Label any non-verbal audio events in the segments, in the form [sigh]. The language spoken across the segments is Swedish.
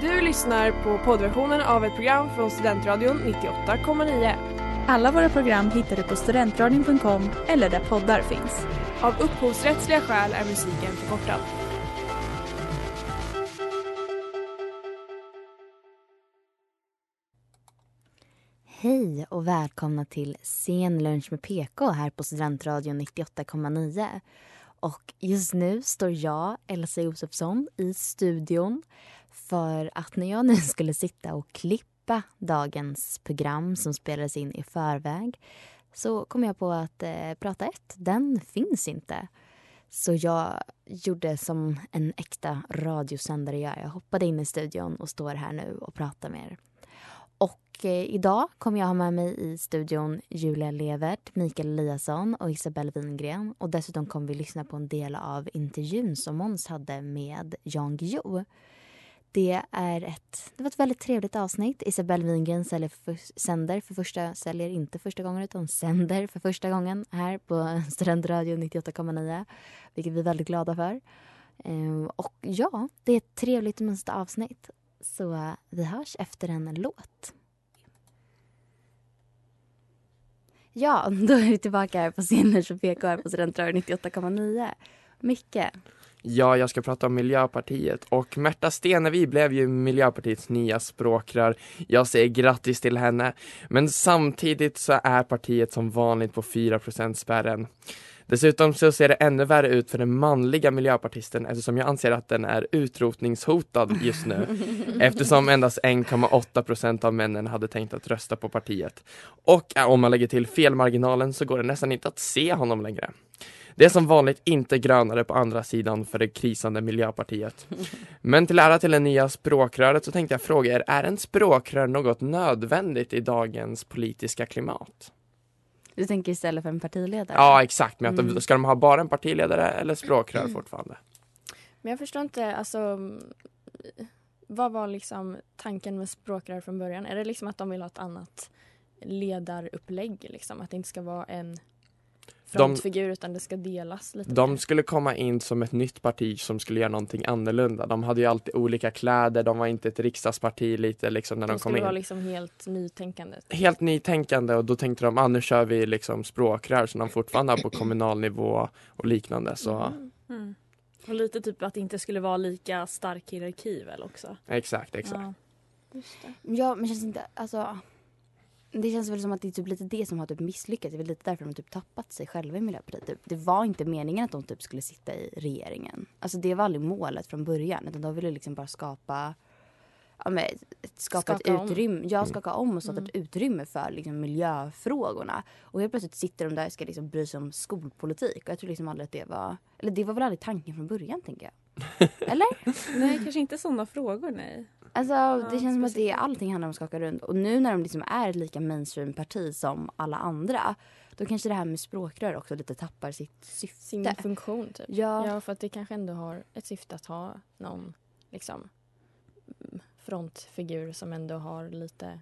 Du lyssnar på poddversionen av ett program från Studentradion 98,9. Alla våra program hittar du på studentradion.com eller där poddar finns. Av upphovsrättsliga skäl är musiken förkortad. Hej och välkomna till Sen lunch med PK här på Studentradion 98,9. Och just nu står jag, Elsa Josefsson, i studion för att när jag nu [laughs] skulle sitta och klippa dagens program som spelades in i förväg så kom jag på att eh, Prata 1, den finns inte. Så jag gjorde som en äkta radiosändare gör. Jag hoppade in i studion och står här nu och pratar med er. Och eh, idag kommer jag ha med mig i studion Julia Levert, Mikael Eliasson och Isabelle Wingren. Och dessutom kommer vi lyssna på en del av intervjun som Måns hade med Jan Guillou. Det, är ett, det var ett väldigt trevligt avsnitt. Isabelle Wingren säljer för, sänder för första, säljer inte första gången utan sänder för första gången här på [laughs] Studentradio 98,9. Vilket vi är väldigt glada för. Ehm, och ja, det är ett trevligt och mysigt avsnitt. Så eh, vi hörs efter en låt. Ja, [laughs] då är vi tillbaka här på scenen som PK på Studentradion 98,9. Micke, Ja, jag ska prata om Miljöpartiet och Märta Stenevi blev ju Miljöpartiets nya språkrör. Jag säger grattis till henne. Men samtidigt så är partiet som vanligt på 4 spärren. Dessutom så ser det ännu värre ut för den manliga miljöpartisten eftersom jag anser att den är utrotningshotad just nu. [laughs] Eftersom endast 1,8 procent av männen hade tänkt att rösta på partiet. Och om man lägger till felmarginalen så går det nästan inte att se honom längre. Det är som vanligt inte grönare på andra sidan för det krisande Miljöpartiet. [laughs] Men till ära till det nya språkröret så tänkte jag fråga er, är en språkrör något nödvändigt i dagens politiska klimat? du tänker istället för en partiledare? Ja, exakt. Men att Mm. ska de ha bara en partiledare eller språkrör [clears throat] fortfarande? Men jag förstår inte, alltså mm, vad var liksom tanken med språkrör från början? Är det liksom att de vill ha ett annat ledarupplägg liksom? Att det inte ska vara en frontfigur utan det ska delas lite De mer? skulle komma in som ett nytt parti som skulle göra någonting annorlunda. De hade ju alltid olika kläder, de var inte ett riksdagsparti lite liksom när de, de kom skulle in. vara liksom helt nytänkande. Helt nytänkande och då tänkte de, ah, nu kör vi liksom språkrör som de fortfarande har på kommunal nivå och liknande. Så Mm. Mm. Och lite typ att det inte skulle vara lika stark hierarki väl också. exakt, exakt. Ja. Ja, men känns inte... Alltså, det känns väl som att det är typ lite det som har typ misslyckats. Det är väl lite därför de har typ tappat sig själva i Miljöpartiet. Typ. Det var inte meningen att de typ skulle sitta i regeringen. Alltså det var aldrig målet från början. Utan de ville liksom bara skapa... Ja, men, skapa Skaka ett om. utrymme. Ja, Mm. skaka om och skapa ett utrymme för liksom, miljöfrågorna. Och helt plötsligt sitter de där och ska liksom bry sig om skolpolitik. Och jag tror liksom aldrig att det var... Eller det var väl aldrig tanken från början, tänker jag. [laughs] Eller? Nej, kanske inte sådana frågor nej. Alltså det känns som att det, allting handlar om att skaka runt. Och nu när de liksom är ett lika mainstream-parti som alla andra. Då kanske det här med språkrör också lite tappar sitt syfte. Sin funktion typ. Ja, Ja, för att det kanske ändå har ett syfte att ha någon liksom mm, frontfigur som ändå har lite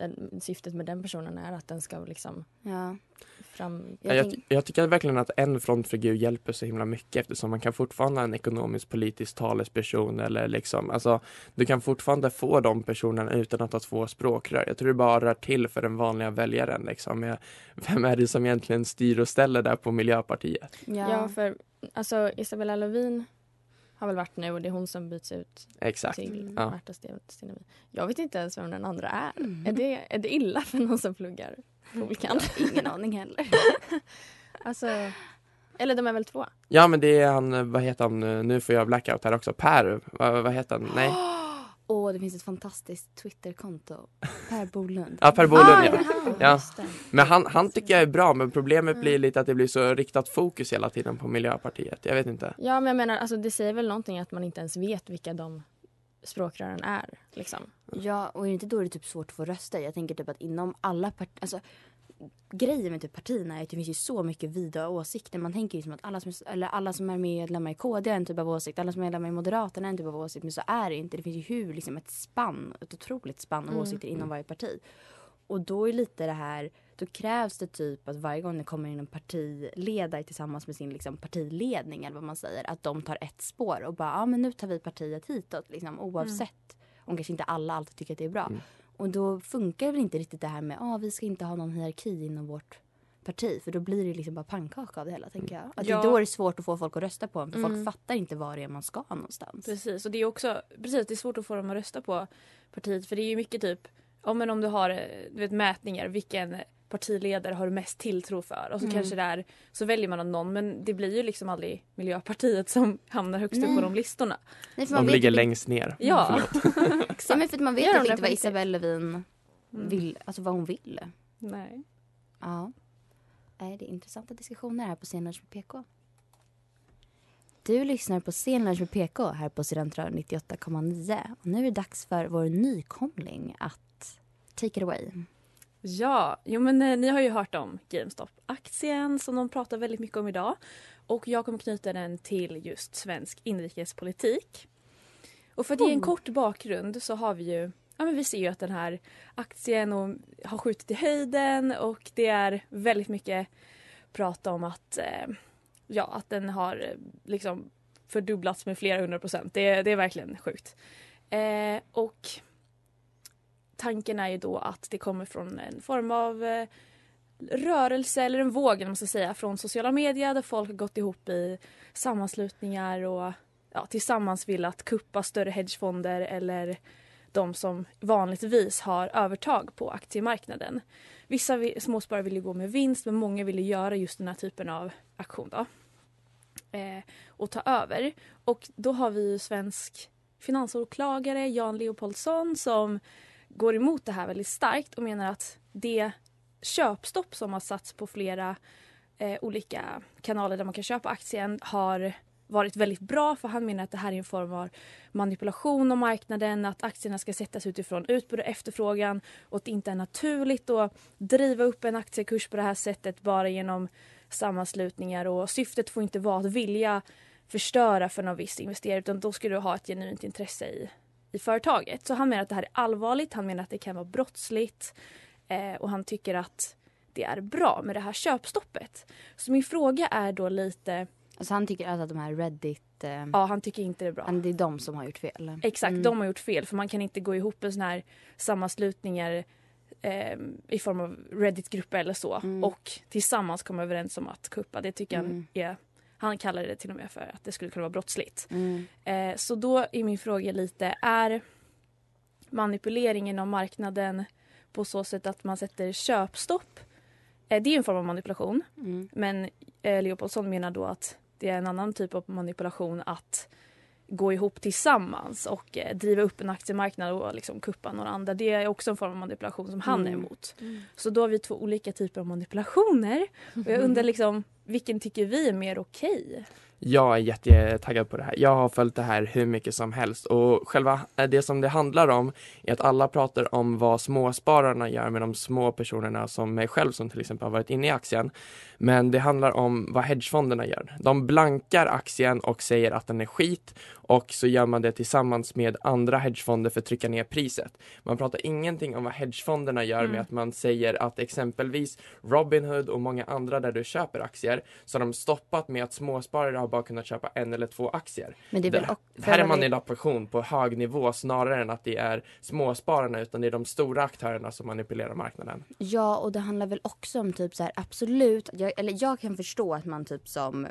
den, syftet med den personen är att den ska liksom ja. fram... Jag, Jag jag, tänk, jag tycker verkligen att en frontfigur hjälper så himla mycket eftersom man kan fortfarande ha en ekonomisk politisk talesperson eller liksom, alltså du kan fortfarande få de personerna utan att ha två språkrör. Jag tror det bara rör till för den vanliga väljaren liksom. Jag, vem är det som egentligen styr och ställer där på Miljöpartiet? ja. Ja, för alltså Isabella Lövin har väl varit nu och det är hon som byts ut Exakt. till Ja. Märta Ste- Stenevi. Jag vet inte ens vem den andra är. Mm. Är, det, är det illa för någon som pluggar Polkan? Ingen aning heller. [laughs] Alltså, eller de är väl två? Ja men det är han, vad heter han, nu Nu får jag blackout här också, Per, vad, vad heter han? Nej? [gasps] [gasps] Åh, det finns ett fantastiskt Twitterkonto. Per Bolund. Ja Per Bolund Ah, ja. Ja. det. Men han, han tycker jag är bra men problemet blir lite att det blir så riktat fokus hela tiden på Miljöpartiet. Jag vet inte. Ja, men jag menar, alltså, det säger väl någonting att man inte ens vet vilka de språkrören är. Liksom. Ja, och är det inte då det är typ svårt att få rösta? Jag tänker typ att inom alla partier, alltså grejen med typ partierna är att det finns ju så mycket vida åsikter. Man tänker ju som att alla som, är- eller alla som är medlemmar i KD har en typ av åsikt, alla som är medlemmar i Moderaterna har en typ av åsikt. Men så är det inte. Det finns ju hur liksom ett spann, ett otroligt spann av Mm. åsikter inom varje parti. Och då är lite det här, då krävs det typ att varje gång det kommer in en partiledare tillsammans med sin liksom, partiledning eller vad man säger, att de tar ett spår och bara, ja men nu tar vi partiet hitåt liksom oavsett om kanske inte alla alltid tycker att det är bra. Mm. Och då funkar det väl inte riktigt det här med att ah, vi ska inte ha någon hierarki inom vårt parti. För då blir det liksom bara pannkaka av det hela tänker jag. Att Ja. det är då det svårt att få folk att rösta på en. För Mm. folk fattar inte var det är man ska någonstans. Precis, och det är också precis, det är svårt att få dem att rösta på partiet för det är ju mycket typ, ja men om du har eh, du vet, mätningar, vilken partiledare har du mest tilltro för? Och så Mm. kanske där så väljer man någon men det blir ju liksom aldrig Miljöpartiet som hamnar högst upp på de listorna. Nej, för De vet ligger inte- längst ner. Ja, [laughs] Ja, men för att man vet inte vad? Isabelle Lövin Mm. vill, alltså vad hon vill. nej. Ja. Nej, det är intressanta diskussioner här på Scenlunch med PK. Du lyssnar på Scenlunch med PK här på Studentradion 98,9. Och nu är det dags för vår nykomling att take it away. Ja, jo men eh, ni har ju hört om GameStop-aktien som de pratar väldigt mycket om idag. Och jag kommer knyta den till just svensk inrikespolitik. Och för att ge en kort bakgrund så har vi ju, ja men vi ser ju att den här aktien och, har skjutit i höjden och det är väldigt mycket prat om att, eh, ja att den har eh, liksom fördubblats med flera hundra procent. Det, det är verkligen sjukt. Eh, och tanken är ju då att det kommer från en form av eh, rörelse eller en våg man ska säga från sociala medier där folk har gått ihop i sammanslutningar och ja, tillsammans vill att kuppa större hedgefonder eller de som vanligtvis har övertag på aktiemarknaden. Vissa småsparare vill ju gå med vinst men många vill ju göra just den här typen av aktion då. Eh, och ta över. Och då har vi ju svensk finansåklagare Jan Leopoldsson som går emot det här väldigt starkt och menar att det köpstopp som har satts på flera eh, olika kanaler där man kan köpa aktien har varit väldigt bra för han menar att det här är en form av manipulation av marknaden, att aktierna ska sättas utifrån utbud och efterfrågan och att det inte är naturligt att driva upp en aktiekurs på det här sättet bara genom sammanslutningar och syftet får inte vara att vilja förstöra för någon viss investerare utan då ska du ha ett genuint intresse i, i företaget. Så han menar att det här är allvarligt, han menar att det kan vara brottsligt eh, och han tycker att det är bra med det här köpstoppet. Så min fråga är då lite, Alltså han tycker alltså att de här Reddit, eh, ja han tycker inte det är bra. det är de som har gjort fel. Exakt, Mm. de har gjort fel för man kan inte gå ihop en sån här sammanslutningar eh, i form av Reddit-grupper eller så Mm. och tillsammans komma överens om att kuppa. Det tycker Mm. han är, han kallar det till och med för att det skulle kunna vara brottsligt. Mm. Eh, så då är min fråga lite, är manipuleringen av marknaden på så sätt att man sätter köpstopp, eh, det är en form av manipulation. Mm. Men eh, Leopoldsson menar då att det är en annan typ av manipulation att gå ihop tillsammans och eh, driva upp en aktiemarknad och liksom kuppa några andra. Det är också en form av manipulation som han är Mm. emot. Så då har vi två olika typer av manipulationer. Och jag [laughs] undrar liksom, vilken tycker vi är mer okej? Jag är jättetaggad på det här. Jag har följt det här hur mycket som helst och själva eh, det som det handlar om är att alla pratar om vad småspararna gör med de små personerna som mig själv som till exempel har varit inne i aktien. Men det handlar om vad hedgefonderna gör. De blankar aktien och säger att den är skit och så gör man det tillsammans med andra hedgefonder för att trycka ner priset. Man pratar ingenting om vad hedgefonderna gör Mm. med att man säger att exempelvis Robinhood och många andra där du köper aktier så har de stoppat med att småsparare har bara kunnat köpa en eller två aktier. Men det är väl Det- här är manipulation på hög nivå snarare än att det är småspararna utan det är de stora aktörerna som manipulerar marknaden. Ja, och det handlar väl också om typ så här, absolut, jag, eller jag kan förstå att man typ som,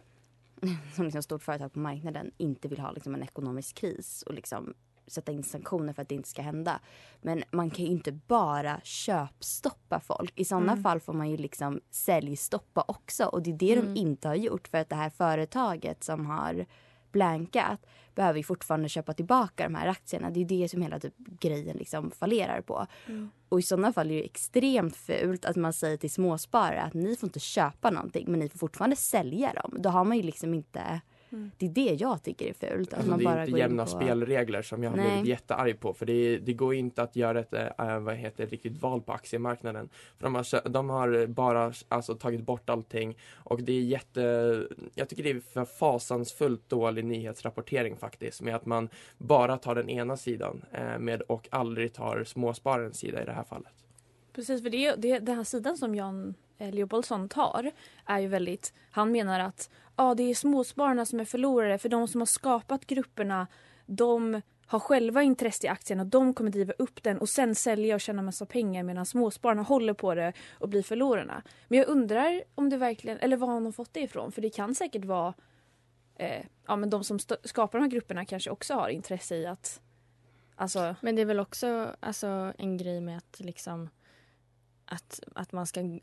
[laughs] som liksom stort företag på marknaden inte vill ha liksom en ekonomisk kris och liksom sätta in sanktioner för att det inte ska hända. Men man kan ju inte bara köpstoppa folk. I sådana Mm. fall får man ju liksom säljstoppa också och det är det Mm. de inte har gjort för att det här företaget som har blankat behöver ju fortfarande köpa tillbaka de här aktierna. Det är det som hela typ grejen liksom fallerar på. Mm. Och i sådana fall är det extremt fult att man säger till småsparare att ni får inte köpa någonting men ni får fortfarande sälja dem. Då har man ju liksom inte... Mm. Det är det jag tycker är fult. Att Alltså, man det bara är inte jämna på... spelregler som jag har blivit jättearg på för det, är, det går inte att göra ett äh, vad heter, riktigt val på aktiemarknaden. För de, har, de har bara alltså, tagit bort allting och det är jätte, jag tycker det är för fasansfullt dålig nyhetsrapportering faktiskt med att man bara tar den ena sidan eh, med och aldrig tar småspararens sida i det här fallet. Precis, för det, det, den här sidan som Jan Eh, Leopoldsson tar är ju väldigt... Han menar att ja, det är småspararna som är förlorare för de som har skapat grupperna de har själva intresse i aktien och de kommer driva upp den och sen sälja och tjäna massa pengar medan småspararna håller på det och blir förlorarna. Men jag undrar om det verkligen, eller var har de fått det ifrån? För det kan säkert vara eh, ja, men de som st- skapar de här grupperna kanske också har intresse i att Alltså, Men det är väl också alltså, en grej med att liksom att, att man ska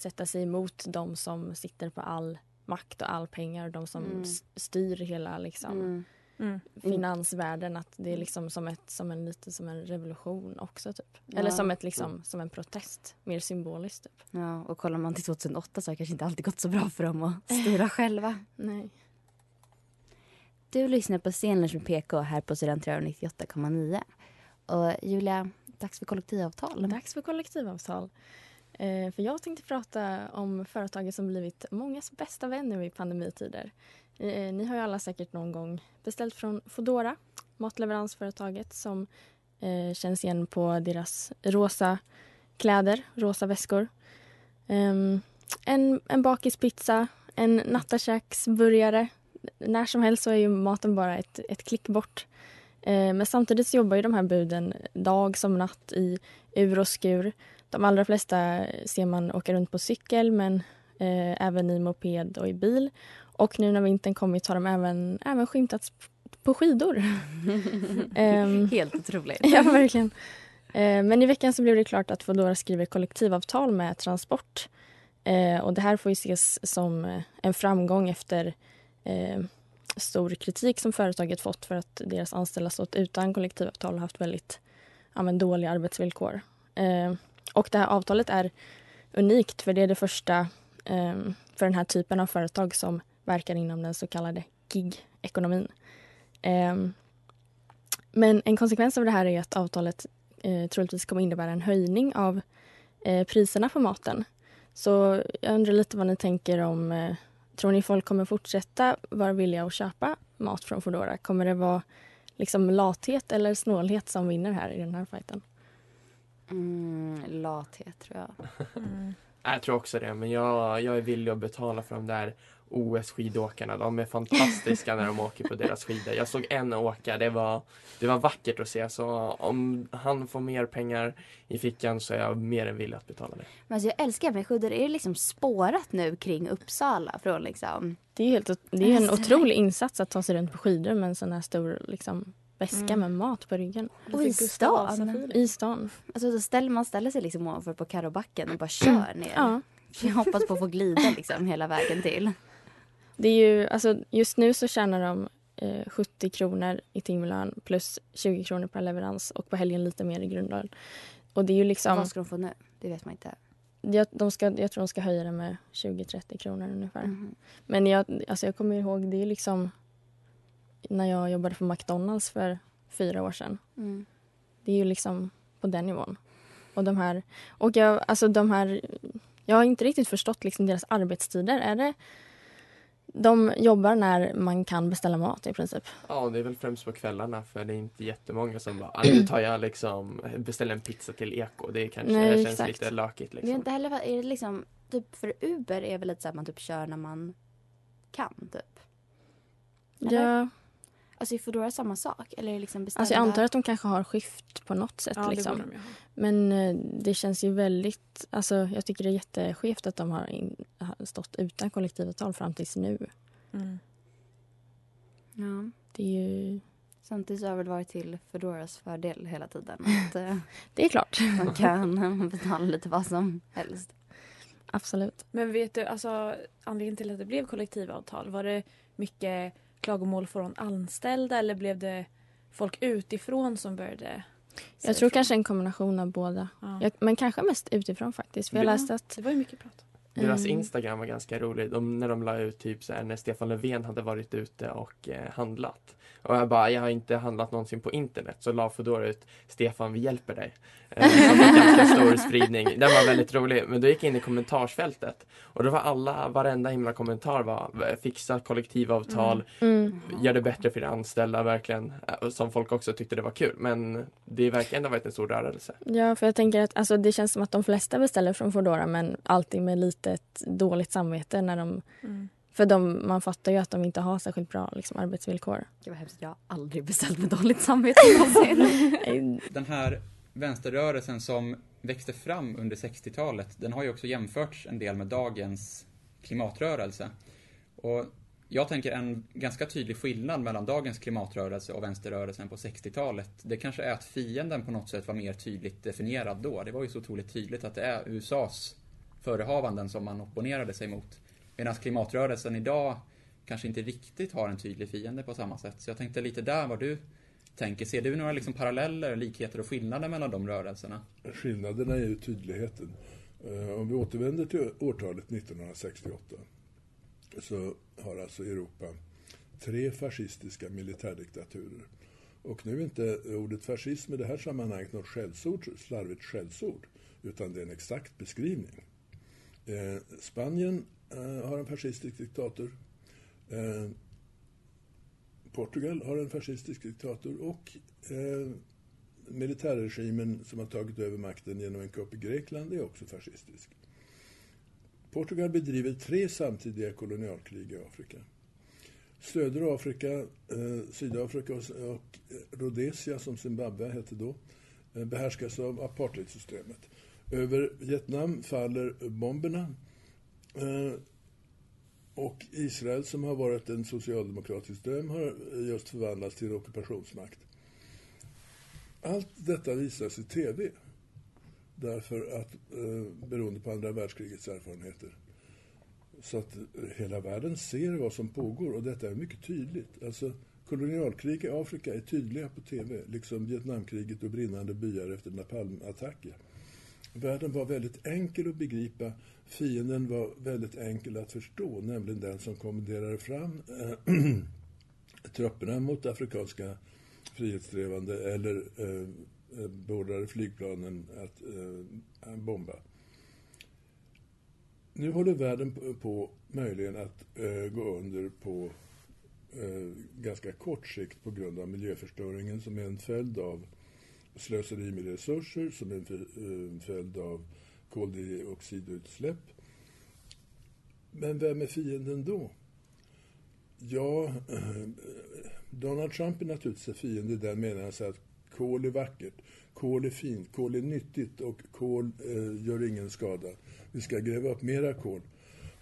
sätta sig emot de som sitter på all makt och all pengar och de som Mm. styr hela liksom, Mm. mm. finansvärlden. Att det är liksom som, ett, som en, lite som en revolution också. Typ. Ja. Eller som, ett, liksom, som en protest, mer symboliskt. Typ. Ja, och kollar man till 2008 så har det kanske inte alltid gått så bra för dem att styra [laughs] själva. Nej. Du lyssnar på Scenlunch med PK här på Studentradion 98,9. Och Julia, dags för kollektivavtal. Dags för kollektivavtal. Eh, för jag tänkte prata om företaget som blivit mångas bästa vän nu i pandemitider. Eh, ni har ju alla säkert någon gång beställt från Foodora, matleveransföretaget som eh, känns igen på deras rosa kläder, rosa väskor. Ehm, en, en bakispizza, en nattakäksburgare. När som helst så är ju maten bara ett, ett klick bort. Eh, men samtidigt så jobbar ju de här buden dag som natt i ur och skur. De allra flesta ser man åka runt på cykel men eh, även i moped och i bil. Och nu när vintern kommit har de även, även skymtats på skidor. [laughs] Ehm, Helt otroligt. ja, verkligen. Eh, men i veckan så blev det klart att Foodora skriver kollektivavtal med Transport. Eh, och det här får ju ses som eh, en framgång efter eh, stor kritik som företaget fått för att deras anställda stått utan kollektivavtal och haft väldigt ja, men dåliga arbetsvillkor. Och det här avtalet är unikt för det är det första ehm, för den här typen av företag som verkar inom den så kallade gig-ekonomin. Ehm, men en konsekvens av det här är att avtalet eh, troligtvis kommer innebära en höjning av eh, priserna på maten. Så jag undrar lite vad ni tänker om eh, Tror ni folk kommer fortsätta vara villiga att köpa mat från Foodora? Kommer det vara liksom lathet eller snålhet som vinner här i den här fighten? Mm, lathet tror jag. Mm. [laughs] Jag tror också det, men jag, jag är villig att betala för de där OS-skidåkarna. De är fantastiska när de åker på deras skidor. Jag såg en åka, det var, det var vackert att se. Så om han får mer pengar i fickan så är jag mer än villig att betala det. Men alltså jag älskar med skidor. Är det liksom spårat nu kring Uppsala från liksom... Det är, helt, det är en Alltså, otrolig insats att ta sig runt på skidor med en sån här stor liksom, väska Mm. med mat på ryggen. Och i Lite Gustav stan. Vasa-feeling. I stan. Alltså då ställer, man ställer sig liksom ovanför på Karobacken och bara kör ner. Ja. Jag hoppas på att få glida liksom hela vägen till. Det är ju, alltså, just nu så tjänar de eh, 70 kronor i timlön plus 20 kronor per leverans och på helgen lite mer i grundlön. Och det är ju liksom, Vad ska de få nu? Det vet man inte. jag, de ska, jag tror de ska höja det med 20-30 kronor ungefär. Mhm. Men jag, alltså jag kommer ihåg, det är liksom när jag jobbade på McDonalds för fyra år sedan. Mm. Det är ju liksom på den nivån. Och de här, och jag, alltså de här, jag har inte riktigt förstått liksom deras arbetstider. Är det, de jobbar när man kan beställa mat i princip. Ja, det är väl främst på kvällarna för det är inte jättemånga som bara, "Ah, nu tar jag liksom, beställer en pizza till Eko. Det kanske Nej, känns exakt. lite lökigt Det är liksom. inte heller, är det liksom, typ för Uber är väl lite så att man typ kör när man kan typ. Eller? Ja, Alltså är Foodora samma sak? Eller är det liksom beställda? alltså jag antar att de kanske har skift på något sätt. Ja, det liksom. borde de. Men eh, det känns ju väldigt... Alltså, jag tycker det är jätteskevt att de har, in, har stått utan kollektivavtal fram tills nu. Mm. Ja. Det är ju... Samtidigt så har det väl varit till Foodoras fördel hela tiden. [laughs] Att eh, Det är klart. man kan [laughs] betala lite vad som helst. Absolut. Men vet du, alltså anledningen till att det blev kollektivavtal, var det mycket klagomål från anställda eller blev det folk utifrån som började Jag tror kanske en kombination av båda. Ja. Jag, men kanske mest utifrån faktiskt. För jag Ja. läste att... Det var ju mycket prat. Deras Mm. Instagram var ganska rolig. De, när de la ut typ så här, när Stefan Löfven hade varit ute och eh, handlat. Och jag bara, jag har inte handlat någonsin på internet. Så la Foodora ut Stefan, vi hjälper dig. Eh, som ganska stor spridning. Den var väldigt rolig. Men då gick jag in i kommentarsfältet. Och då var alla, varenda himla kommentar var fixa kollektivavtal, Mm. gör det bättre för de anställda verkligen. Eh, Som folk också tyckte det var kul. Men det verkar ändå ha varit en stor rörelse. Ja, för jag tänker att alltså, det känns som att de flesta beställer från Foodora men alltid med lite ett dåligt samvete när de Mm. För de, man fattar ju att de inte har särskilt bra liksom, arbetsvillkor. Gud vad hemskt, jag har aldrig beställt med dåligt samvete någonsin. [laughs] Den här vänsterrörelsen som växte fram under 60-talet, den har ju också jämförts en del med dagens klimatrörelse. Och jag tänker en ganska tydlig skillnad mellan dagens klimatrörelse och vänsterrörelsen på 60-talet. Det kanske är att fienden på något sätt var mer tydligt definierad då. Det var ju så otroligt tydligt att det är USAs förehavanden som man opponerade sig mot. Medan klimatrörelsen idag kanske inte riktigt har en tydlig fiende på samma sätt. Så jag tänkte lite där vad du tänker. Ser du några liksom paralleller, likheter och skillnader mellan de rörelserna? Skillnaderna är ju tydligheten. Eh, om vi återvänder till årtalet 1968 så har alltså Europa tre fascistiska militärdiktaturer. Och nu är inte ordet fascism i det här sammanhanget något skällsord, slarvigt skällsord, utan det är en exakt beskrivning. Eh, Spanien eh, har en fascistisk diktator. Eh, Portugal har en fascistisk diktator och eh, militärregimen som har tagit över makten genom en kupp i Grekland är också fascistisk. Portugal bedriver tre samtidiga kolonialkrig i Afrika. Södra Afrika, eh, Sydafrika och, och Rhodesia, som Zimbabwe hette då, eh, behärskas av apartheidsystemet. Över Vietnam faller bomberna eh, och Israel, som har varit en socialdemokratisk dröm, har just förvandlats till ockupationsmakt. Allt detta visas i tv. Därför att, eh, beroende på andra världskrigets erfarenheter. Så att eh, hela världen ser vad som pågår och detta är mycket tydligt. Alltså, kolonialkrig i Afrika är tydliga på tv, liksom Vietnamkriget och brinnande byar efter napalmattacker. Världen var väldigt enkel att begripa. Fienden var väldigt enkel att förstå, nämligen den som kommenderade fram äh, [clears throat] trupperna mot afrikanska frihetssträvande eller äh, beordrade flygplanen att äh, bomba. Nu håller världen på, på möjligen att gå under på ganska kort sikt på grund av miljöförstöringen som är en följd av slöseri med resurser som en följd av koldioxidutsläpp. Men vem är fienden då? Ja, [clears throat] Donald Trump är naturligtvis en fiende i den meningen att kol är vackert, kol är fint, kol är nyttigt och kol eh, gör ingen skada. Vi ska gräva upp mera kol.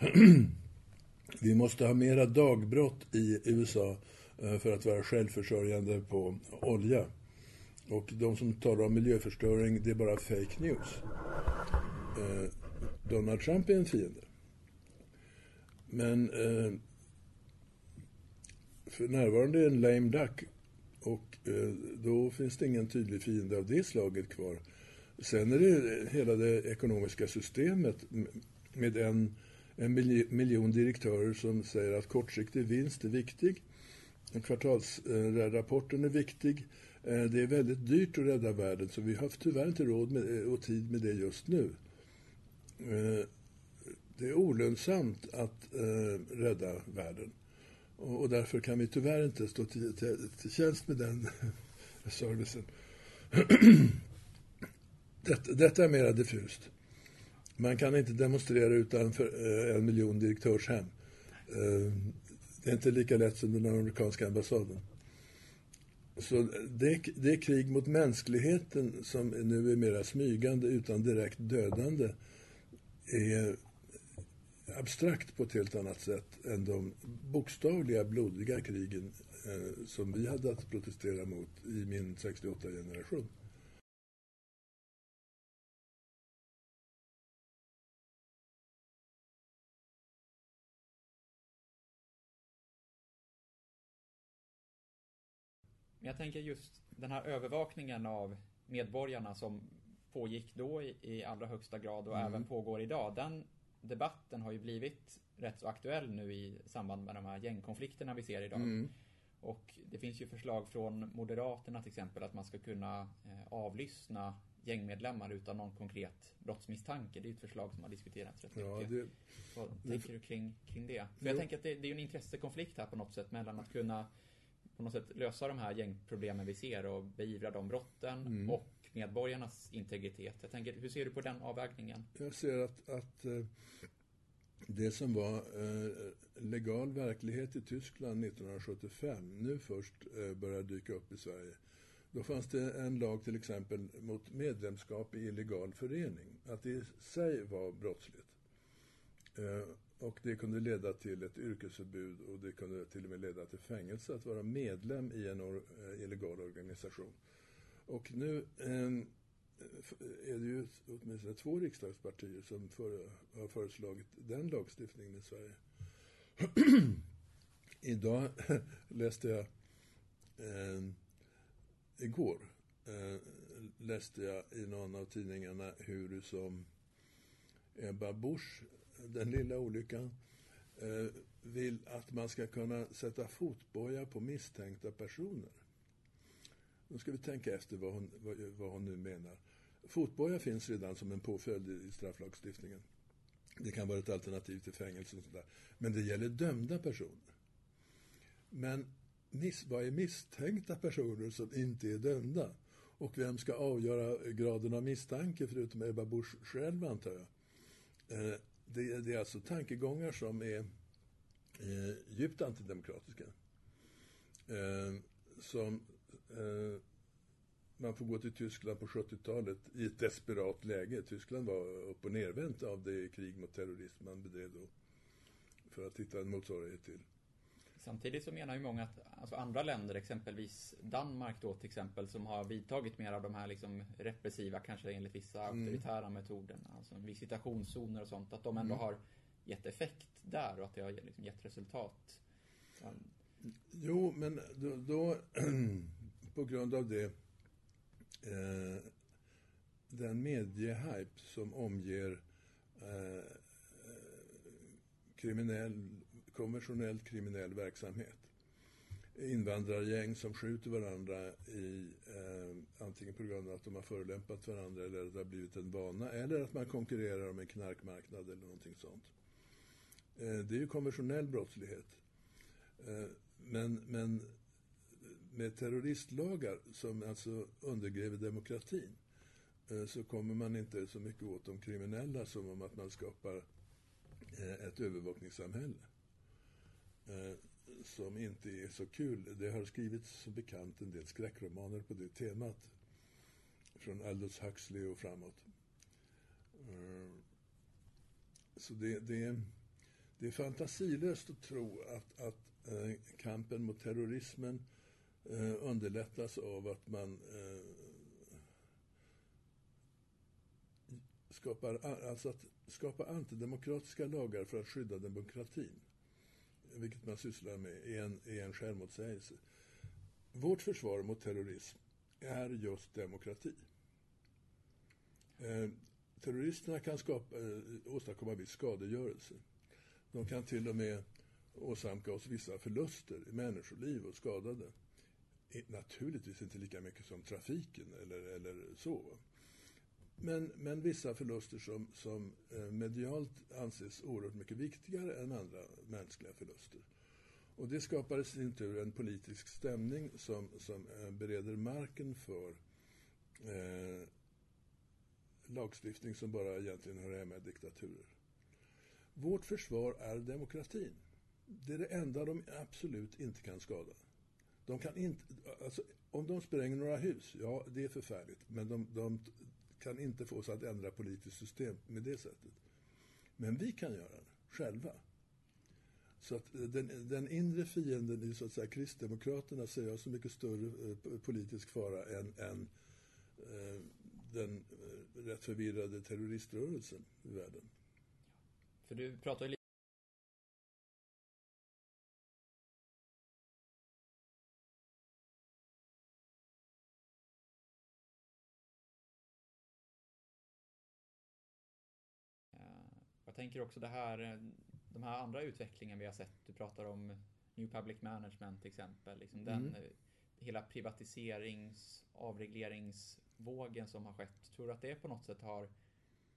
[clears throat] Vi måste ha mera dagbrott i USA eh, för att vara självförsörjande på olja. Och de som talar om miljöförstöring, det är bara fake news. Eh, Donald Trump är en fiende. Men eh, för närvarande är en lame duck och eh, då finns det ingen tydlig fiende av det slaget kvar. Sen är det hela det ekonomiska systemet med en, en miljon direktörer som säger att kortsiktig vinst är viktig. Kvartalsrapporten är viktig. Eh, det är väldigt dyrt att rädda världen så vi har tyvärr inte råd med, eh, och tid med det just nu. Eh, det är olönsamt att rädda världen. Och därför kan vi tyvärr inte stå till, till, till tjänst med den [laughs] servicen. [clears throat] detta, detta är mera diffust. Man kan inte demonstrera utanför en miljon direktörshem. Det är inte lika lätt som den amerikanska ambassaden. Så det, det krig mot mänskligheten som nu är mera smygande utan direkt dödande är abstrakt på ett helt annat sätt än de bokstavliga blodiga krigen eh, som vi hade att protestera mot i min 68-generation. Jag tänker just den här övervakningen av medborgarna som pågick då i, i allra högsta grad och mm. även pågår idag. Den debatten har ju blivit rätt så aktuell nu i samband med de här gängkonflikterna vi ser idag. Mm. Och det finns ju förslag från Moderaterna till exempel att man ska kunna eh, avlyssna gängmedlemmar utan någon konkret brottsmisstanke. Det är ett förslag som har diskuterats rätt ja, mycket. Det, Vad det, tänker du kring, kring det? För jag tänker att det, det är en intressekonflikt här på något sätt mellan att kunna på något sätt lösa de här gängproblemen vi ser och beivra de brotten mm. och medborgarnas integritet. Jag tänker, hur ser du på den avvägningen? Jag ser att, att eh, det som var eh, legal verklighet i Tyskland 1975 nu först eh, börjar dyka upp i Sverige. Då fanns det en lag till exempel mot medlemskap i illegal förening. Att det i sig var brottsligt. Eh, och det kunde leda till ett yrkesförbud och det kunde till och med leda till fängelse att vara medlem i en or eh, illegal organisation. Och nu eh, är det ju åtminstone två riksdagspartier som för, har föreslagit den lagstiftningen i Sverige. [clears throat] Idag [laughs] läste jag, eh, igår eh, läste jag i någon av tidningarna hur som Ebba Busch, den lilla olyckan, eh, vill att man ska kunna sätta fotboja på misstänkta personer. Nu ska vi tänka efter vad hon, vad, vad hon nu menar. Fotboja finns redan som en påföljd i strafflagstiftningen. Det kan vara ett alternativ till fängelse och sådär. Men det gäller dömda personer. Men miss, vad är misstänkta personer som inte är dömda? Och vem ska avgöra graden av misstanke förutom Ebba Busch själv antar jag? Eh, det, det, är alltså tankegångar som är eh, djupt antidemokratiska. Eh, som eh, man får gå till Tyskland på 70-talet i ett desperat läge. Tyskland var upp och nervänt av det krig mot terrorism man bedrev då. För att hitta en motsvarighet till. Samtidigt så menar ju många att alltså andra länder, exempelvis Danmark då till exempel, som har vidtagit mer av de här liksom repressiva, kanske enligt vissa mm. auktoritära metoderna, alltså visitationszoner och sånt, att de ändå mm. har gett effekt där och att det har liksom gett resultat. Jo, men då, då [clears throat] på grund av det eh, den mediehype som omger eh, kriminell, konventionellt kriminell verksamhet. Invandrargäng som skjuter varandra i, eh, antingen på grund av att de har förolämpat varandra eller att det har blivit en vana eller att man konkurrerar om en knarkmarknad eller någonting sånt. Eh, det är ju konventionell brottslighet. Eh, men, men med terroristlagar som alltså undergräver demokratin eh, så kommer man inte så mycket åt de kriminella som om att man skapar eh, ett övervakningssamhälle eh, som inte är så kul. Det har skrivits som bekant en del skräckromaner på det temat från Aldous Huxley och framåt. Eh, så det, det, det är fantasilöst att tro att, att eh, kampen mot terrorismen eh, underlättas av att man eh, skapar, alltså att skapa antidemokratiska lagar för att skydda demokratin. Vilket man sysslar med är en, är en självmotsägelse. Vårt försvar mot terrorism är just demokrati. Eh, terroristerna kan skapa, eh, åstadkomma viss skadegörelse. De kan till och med åsamka oss vissa förluster i människoliv och skadade eh, naturligtvis inte lika mycket som trafiken eller, eller så. Men, men vissa förluster som, som eh, medialt anses oerhört mycket viktigare än andra mänskliga förluster. Och det skapar i sin tur en politisk stämning som, som eh, bereder marken för eh, lagstiftning som bara egentligen hör hemma i diktaturer. Vårt försvar är demokratin. Det är det enda de absolut inte kan skada. De kan inte, alltså, om de spränger några hus, ja det är förfärligt. Men de, de kan inte få oss att ändra politiskt system med det sättet. Men vi kan göra det själva. Så att eh, den, den inre fienden i så att säga Kristdemokraterna ser jag som mycket större eh, politisk fara än, än eh, den eh, rätt förvirrade terroriströrelsen i världen. För du pratar ju tänker också det här, eh, de här andra utvecklingen vi har sett. Du pratar om New Public Management till exempel. Liksom den mm. Eh, hela privatiserings, avregleringsvågen som har skett. Tror du att det på något sätt har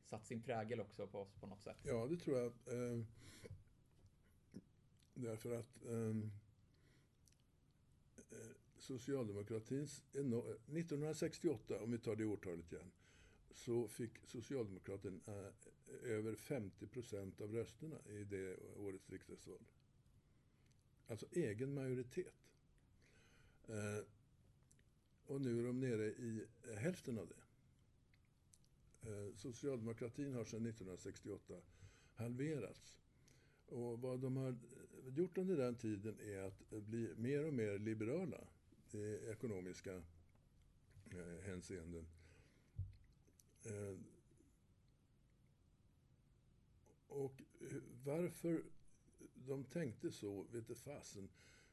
satt sin prägel också på oss på något sätt? Ja, det tror jag. Eh, därför att eh, socialdemokratins 1968, om vi tar det årtalet igen, så fick Socialdemokraterna eh, över 50 procent av rösterna i det årets riksdagsval. Alltså egen majoritet. Eh, och nu är de nere i hälften av det. Eh, socialdemokratin har sedan 1968 halverats. Och vad de har gjort under den tiden är att bli mer och mer liberala i ekonomiska hänseenden. Eh, och varför de tänkte så vet fasen.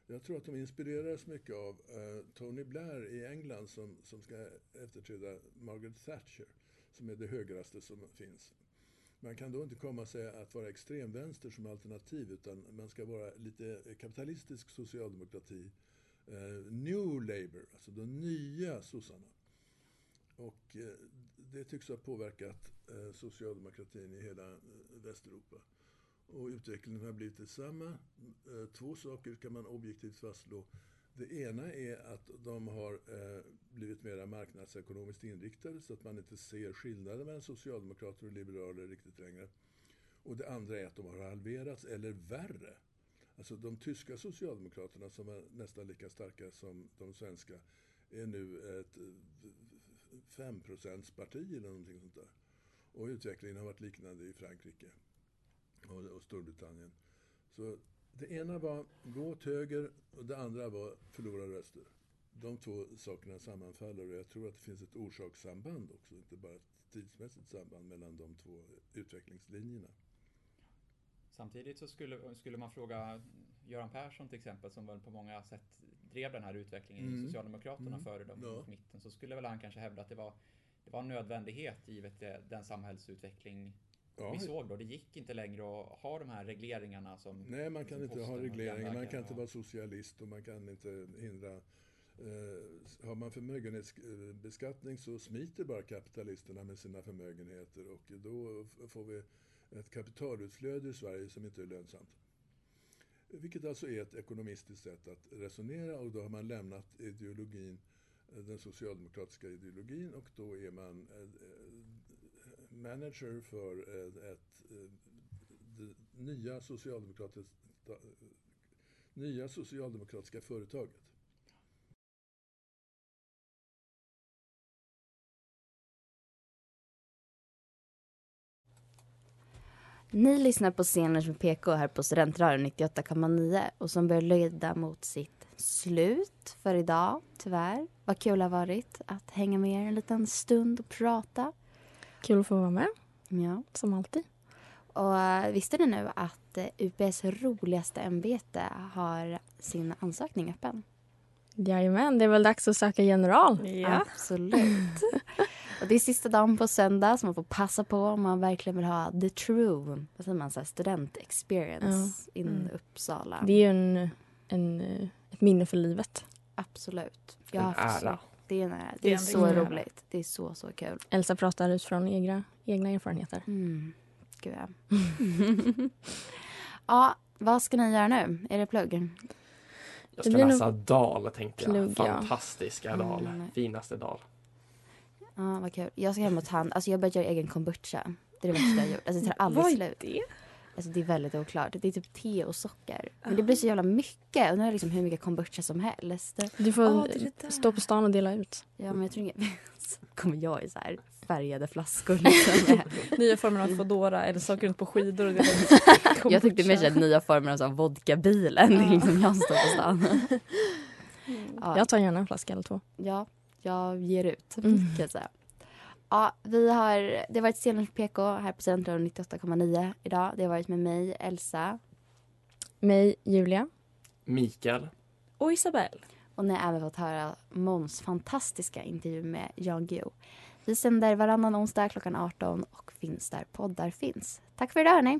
Jag tror att de inspirerades mycket av eh, Tony Blair i England som, som ska efterträda Margaret Thatcher, som är det högraste som finns. Man kan då inte komma och säga att vara extremvänster som alternativ, utan man ska vara lite kapitalistisk socialdemokrati. Eh, New Labour, alltså de nya sossarna. Och eh, det tycks ha påverkat eh, socialdemokratin i hela eh, Västeuropa och utvecklingen har blivit detsamma. Eh, två saker kan man objektivt fastslå. Det ena är att de har blivit mer marknadsekonomiskt inriktade så att man inte ser skillnaden mellan socialdemokrater och liberaler riktigt längre. Och det andra är att de har halverats, eller värre. Alltså de tyska socialdemokraterna som var nästan lika starka som de svenska är nu ett 5 eller någonting sånt där. Och utvecklingen har varit liknande i Frankrike och, och Storbritannien. Så det ena var gå åt höger och det andra var förlora röster. De två sakerna sammanfaller och jag tror att det finns ett orsakssamband också, inte bara ett tidsmässigt samband mellan de två utvecklingslinjerna. Samtidigt så skulle, skulle man fråga Göran Persson till exempel som väl på många sätt drev den här utvecklingen mm. i Socialdemokraterna mm. före dem ja. mitten så skulle väl han kanske hävda att det var, det var en nödvändighet givet det, den samhällsutveckling ja. vi såg då. Det gick inte längre att ha de här regleringarna som... Nej, man kan inte ha regleringar. Man kan inte vara socialist och man kan inte hindra eh, har man förmögenhetsbeskattning så smiter bara kapitalisterna med sina förmögenheter och då får vi ett kapitalutflöde i Sverige som inte är lönsamt. Vilket alltså är ett ekonomistiskt sätt att resonera och då har man lämnat ideologin, eh, den socialdemokratiska ideologin och då är man eh, eh, manager för ett, det nya, socialdemokratiska, nya socialdemokratiska företaget. Ni lyssnar på scenen med PK här på Studentradion 98,9 och som börjar leda mot sitt slut för idag, tyvärr. Vad kul det har varit att hänga med er en liten stund och prata. Kul att få vara med. Ja. Som alltid. Och uh, visste ni nu att uh, UPs roligaste ämbete har sin ansökning öppen? Jajamän, det är väl dags att söka general. Ja. Absolut. Och det är sista dagen på söndag så man får passa på om man verkligen vill ha the true vad säger man, så här, student experience ja. in mm. Uppsala. Det är ju en, en, ett minne för livet. Absolut. En ära. Det är, det är, så roligt. Det är så, så kul. Elsa pratar utifrån egna, egna erfarenheter. Mm. Gud, ja. [laughs] ja, vad ska ni göra nu? Är det plugg? Jag ska läsa Dal, tänkte jag. Plugg, Fantastiska ja. Dal. Mm. Finaste Dal. Ja, vad kul. Jag ska hem och ta hand. Alltså jag börjar göra egen kombucha. Det är det värsta jag gjort. Alltså det tar aldrig slut. Vad är det? Alltså det är väldigt oklart. Det är typ te och socker. Men det blir så jävla mycket. Och nu är det liksom hur mycket kombucha som helst. Du får oh, stå på stan och dela ut. Ja men jag tror inte... så [laughs] kommer jag i så här färgade flaskor. Liksom. [laughs] nya former av Foodora eller så åker runt på skidor och ut [laughs] Jag tyckte mer såhär nya former av vodkabilen. Ja. liksom jag står på stan. Mm. Ja. Jag tar gärna en flaska eller två. Ja, jag ger ut. Mm. Kan jag säga. Ja, vi har, det har varit Stenlunds PK här på Centrum 98,9 idag. Det har varit med mig, Elsa. Mig, Julia. Mikael. Och Isabelle. Och ni har även fått höra Måns fantastiska intervju med Jan Guillou. Vi sänder varannan onsdag klockan 18 och finns där poddar finns. Tack för idag hörni.